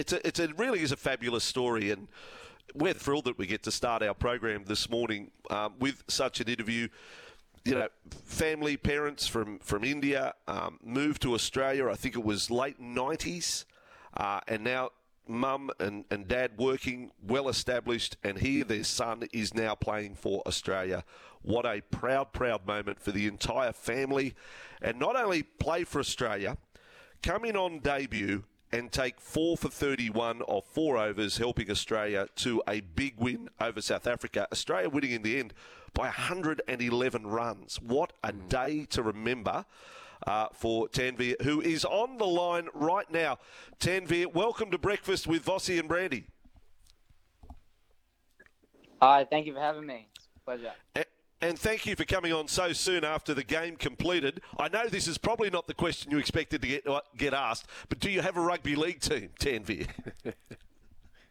it's a, it's a really is a fabulous story, and we're thrilled that we get to start our program this morning um, with such an interview. You know, family, parents from from India um, moved to Australia. I think it was late nineties, uh, and now mum and, and dad working well established, and here their son is now playing for Australia. What a proud, proud moment for the entire family. And not only play for Australia, come in on debut and take four for 31 of four overs, helping Australia to a big win over South Africa. Australia winning in the end by 111 runs. What a day to remember. Uh, for Tanveer, who is on the line right now. Tanveer, welcome to Breakfast with Vossy and Brandy. Hi, thank you for having me. It's a pleasure. And thank you for coming on so soon after the game completed. I know this is probably not the question you expected to get uh, get asked, but do you have a rugby league team, Tanveer?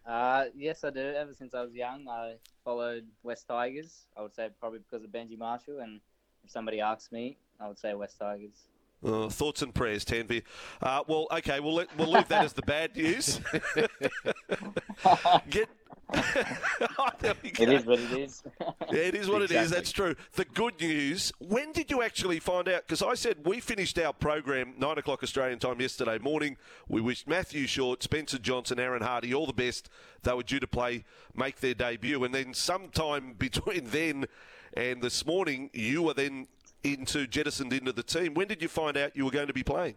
uh, yes, I do. Ever since I was young, I followed West Tigers. I would say probably because of Benji Marshall, and if somebody asks me, I would say West Tigers. Uh, thoughts and prayers, Tanveer. Uh, well, okay, we'll, let, we'll leave that as the bad news. Get oh, it is what it is. yeah, it is what exactly. it is. That's true. The good news. When did you actually find out? Because I said we finished our program nine o'clock Australian time yesterday morning. We wished Matthew Short, Spencer Johnson, Aaron Hardy all the best. They were due to play, make their debut, and then sometime between then and this morning, you were then into jettisoned into the team. When did you find out you were going to be playing?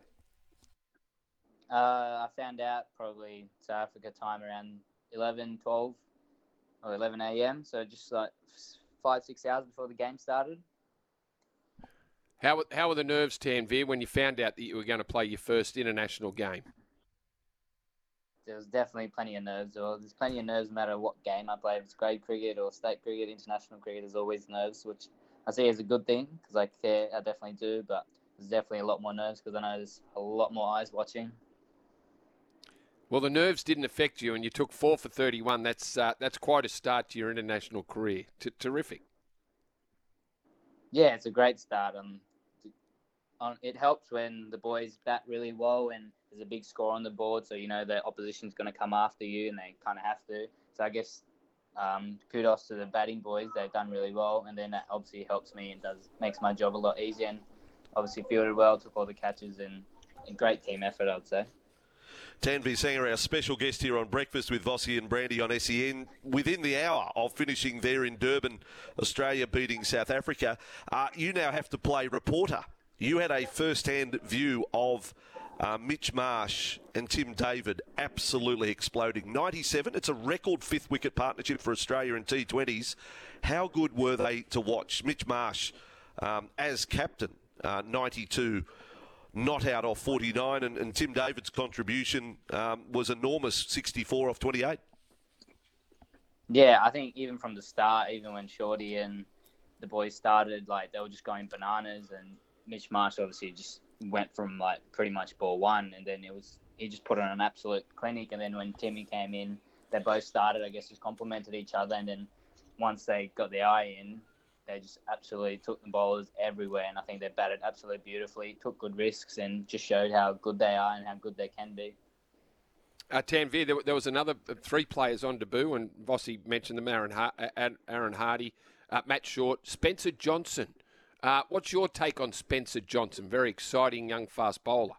Uh, I found out probably South Africa time around 11, 12, or 11 a.m. So just like five, six hours before the game started. How, how were the nerves, Tanveer, when you found out that you were going to play your first international game? There was definitely plenty of nerves. Or there's plenty of nerves no matter what game I play. If it's grade cricket or state cricket, international cricket, there's always nerves, which I see as a good thing because I care. I definitely do, but there's definitely a lot more nerves because I know there's a lot more eyes watching. Well, the nerves didn't affect you, and you took four for 31. That's uh, that's quite a start to your international career. T- terrific. Yeah, it's a great start. Um, it helps when the boys bat really well and there's a big score on the board, so you know the opposition's going to come after you, and they kind of have to. So I guess um, kudos to the batting boys; they've done really well, and then that obviously helps me and does makes my job a lot easier. And obviously fielded well, took all the catches, and a great team effort, I'd say. Tanveer Sangha, our special guest here on Breakfast with Vossy and Brandy on SEN, within the hour of finishing there in Durban, Australia beating South Africa. Uh, you now have to play reporter. You had a first hand view of uh, Mitch Marsh and Tim David absolutely exploding. 97, it's a record fifth wicket partnership for Australia in T20s. How good were they to watch? Mitch Marsh um, as captain, uh, 92 not out off 49, and, and Tim David's contribution um, was enormous 64 off 28. Yeah, I think even from the start, even when Shorty and the boys started, like they were just going bananas, and Mitch Marsh obviously just went from like pretty much ball one, and then it was he just put on an absolute clinic, and then when Timmy came in, they both started, I guess, just complemented each other, and then once they got the eye in, they just absolutely took the bowlers everywhere, and I think they batted absolutely beautifully, took good risks, and just showed how good they are and how good they can be. Uh, Tanveer, there, there was another uh, three players on debut, and Vossy mentioned them: Aaron, uh, Aaron Hardy, uh, Matt Short, Spencer Johnson. Uh, what's your take on Spencer Johnson? Very exciting young fast bowler.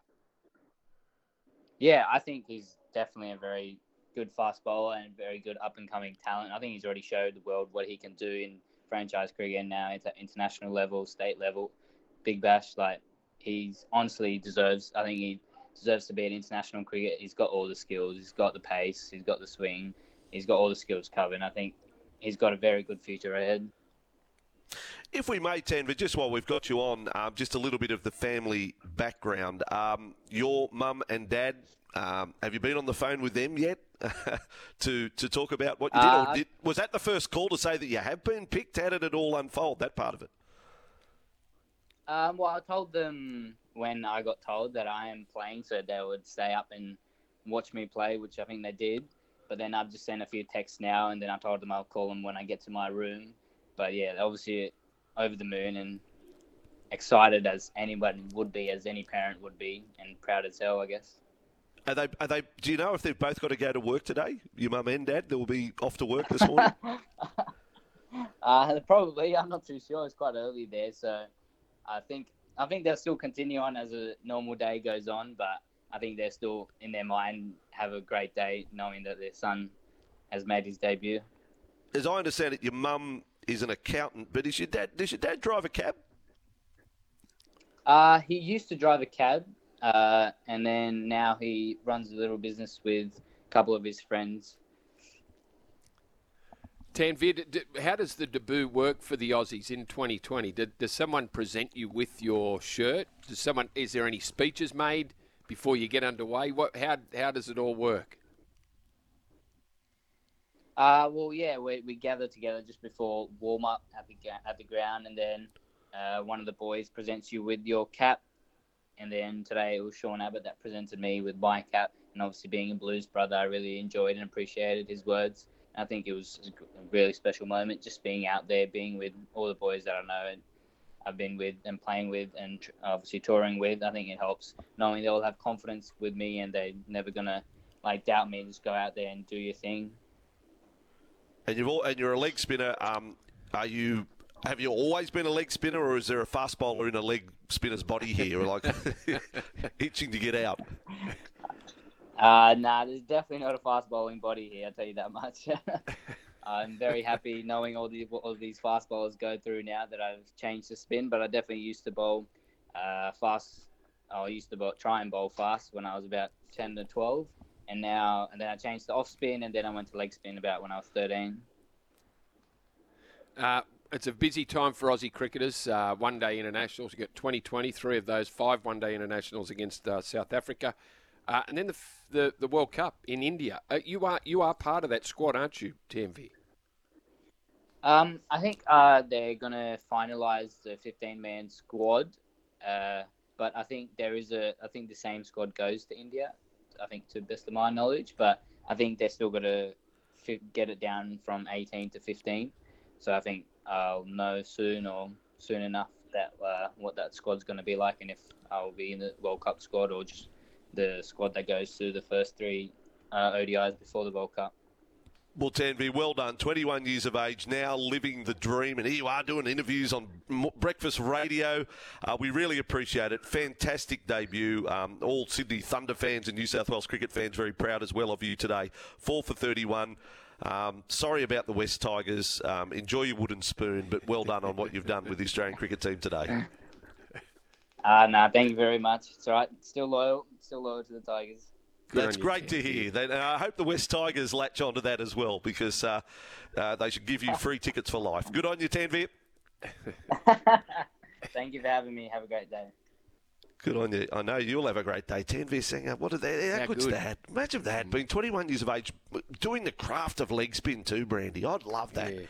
Yeah, I think he's definitely a very good fast bowler and very good up and coming talent. I think he's already showed the world what he can do in franchise cricket and now it's at international level, state level, Big Bash. Like he's honestly deserves. I think he deserves to be an international cricket. He's got all the skills. He's got the pace. He's got the swing. He's got all the skills covered. And I think he's got a very good future ahead. If we may, Tanveer, just while we've got you on, um, just a little bit of the family background. Um, your mum and dad, um, have you been on the phone with them yet to to talk about what you did, uh, did? Was that the first call to say that you have been picked? How did it all unfold? That part of it. Um, well, I told them when I got told that I am playing, so they would stay up and watch me play, which I think they did. But then I've just sent a few texts now, and then I told them I'll call them when I get to my room. But yeah, obviously over the moon and excited as anybody would be, as any parent would be, and proud as hell, I guess. Are they? Are they? Do you know if they've both got to go to work today? Your mum and dad, they will be off to work this morning. uh, probably. I'm not too sure. It's quite early there, so I think I think they'll still continue on as a normal day goes on. But I think they're still in their mind have a great day knowing that their son has made his debut. As I understand it, your mum is an accountant, but is your dad? Does your dad drive a cab? Uh, he used to drive a cab, uh, and then now he runs a little business with a couple of his friends. Tanveer, how does the debut work for the Aussies in 2020? Did, does someone present you with your shirt? Does someone? Is there any speeches made before you get underway? What? How? How does it all work? Uh, well, yeah, we, we gather together just before warm up at the at the ground, and then uh, one of the boys presents you with your cap, and then today it was Sean Abbott that presented me with my cap, and obviously being a Blues brother, I really enjoyed and appreciated his words. I think it was a really special moment just being out there, being with all the boys that I know and I've been with and playing with and obviously touring with. I think it helps knowing they all have confidence with me and they're never gonna like doubt me. Just go out there and do your thing. And you've all, and you're a leg spinner. Um, are you? Have you always been a leg spinner, or is there a fast bowler in a leg spinner's body here, like itching to get out? Uh, nah, there's definitely not a fast bowling body here. I'll tell you that much. I'm very happy knowing all these all these fast bowlers go through now that I've changed the spin. But I definitely used to bowl uh, fast. I used to bowl, try and bowl fast when I was about 10 to 12, and now and then I changed to off spin, and then I went to leg spin about when I was 13. Uh, it's a busy time for Aussie cricketers. Uh, one day internationals, you got 2020, three of those, five one day internationals against uh, South Africa. Uh, and then the, the the World Cup in India. Uh, you are you are part of that squad, aren't you, TMV? Um, I think uh, they're gonna finalize the 15 man squad, uh, but I think there is a I think the same squad goes to India. I think to best of my knowledge, but I think they're still gonna get it down from 18 to 15. So I think I'll know soon or soon enough that uh, what that squad's going to be like, and if I'll be in the World Cup squad or just the squad that goes through the first three uh, ODIs before the World Cup. Well, Tanvi, well done. 21 years of age, now living the dream, and here you are doing interviews on breakfast radio. Uh, we really appreciate it. Fantastic debut. Um, all Sydney Thunder fans and New South Wales cricket fans very proud as well of you today. Four for 31. Um, sorry about the West Tigers. Um, enjoy your wooden spoon, but well done on what you've done with the Australian cricket team today. Uh, no, thank you very much. It's all right. Still loyal. Still loyal to the Tigers. Good That's great to hear. Then uh, I hope the West Tigers latch onto that as well because uh, uh, they should give you free tickets for life. Good on you, Tanveer. Thank you for having me. Have a great day. Good on you. I know you'll have a great day. Tanveer Sangha, what are they? How, how good's good. that? Imagine that, being 21 years of age, doing the craft of leg spin too, Brandy. I'd love that. Yeah.